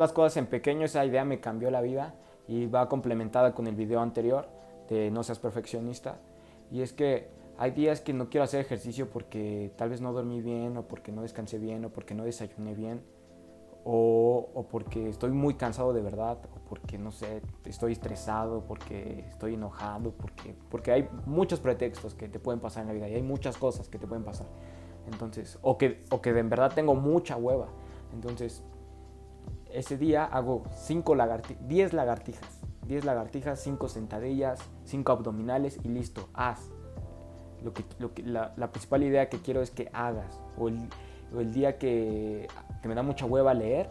Las cosas en pequeño, esa idea me cambió la vida y va complementada con el video anterior de no seas perfeccionista. Y es que hay días que no quiero hacer ejercicio porque tal vez no dormí bien o porque no descansé bien o porque no desayuné bien o, porque estoy muy cansado de verdad, o porque, no sé, estoy estresado, porque estoy enojado, porque, porque hay muchos pretextos que te pueden pasar en la vida y hay muchas cosas que te pueden pasar. Entonces, o que, o que de en verdad tengo mucha hueva. Entonces, ese día hago 5 lagartijas, 10 lagartijas, 10 lagartijas, 5 sentadillas, 5 abdominales y listo, haz. Lo que, lo que, la, la principal idea que quiero es que hagas. O el, o el día que, me da mucha hueva leer,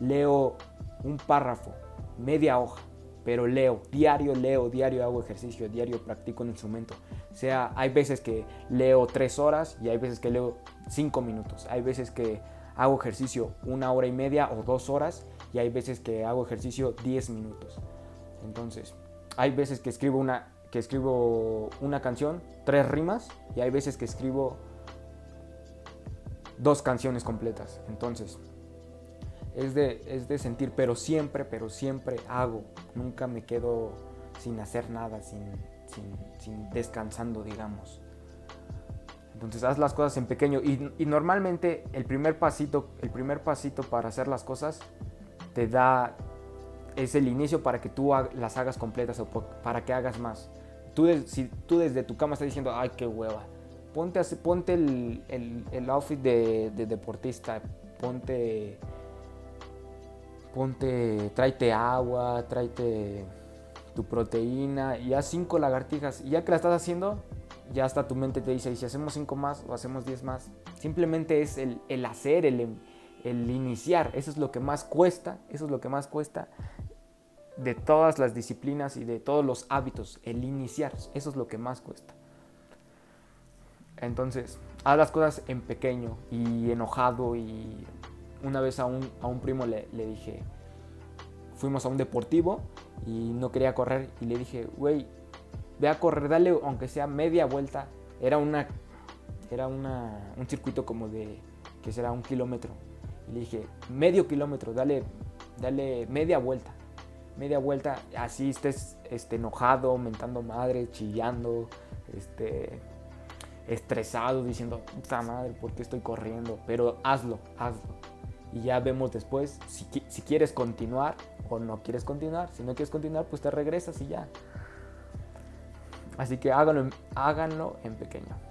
leo un párrafo, media hoja, pero leo, diario leo, diario hago ejercicio, diario practico el instrumento. O sea, hay veces que leo tres horas y hay veces que leo cinco minutos. Hay veces que hago ejercicio una hora y media o dos horas y hay veces que hago ejercicio diez minutos. Entonces, hay veces que escribo una, que escribo una canción, tres rimas y hay veces que escribo dos canciones completas. Entonces, es de, es de sentir, pero siempre, pero siempre hago. Nunca me quedo sin hacer nada, sin, sin, descansando, digamos. Entonces haz las cosas en pequeño y, normalmente el primer pasito, el primer pasito para hacer las cosas te da es el inicio para que tú las hagas completas o para que hagas más. Tú, si tú desde tu cama estás diciendo, ay, qué hueva, ponte, ponte el, el, outfit de, deportista, ponte, ponte, tráete agua, tráete tu proteína y haz cinco lagartijas. Y ya que la estás haciendo, ya hasta tu mente te dice, y si hacemos cinco más o hacemos diez más. Simplemente es el, el hacer, el, el iniciar. Eso es lo que más cuesta, eso es lo que más cuesta de todas las disciplinas y de todos los hábitos, el iniciar. Eso es lo que más cuesta. Entonces, haz las cosas en pequeño y enojado y una vez a un, a un primo le, le, dije, fuimos a un deportivo y no quería correr y le dije, güey, ve a correr, dale aunque sea media vuelta. Era una, era una, un circuito como de, que será un kilómetro. Y le dije, medio kilómetro, dale, dale media vuelta. Media vuelta, así estés este, enojado, mentando madre, chillando, este, estresado diciendo, puta madre, ¿por qué estoy corriendo? Pero hazlo, hazlo. Y ya vemos después si, si quieres continuar o no quieres continuar. Si no quieres continuar, pues te regresas y ya. Así que háganlo, háganlo en pequeño.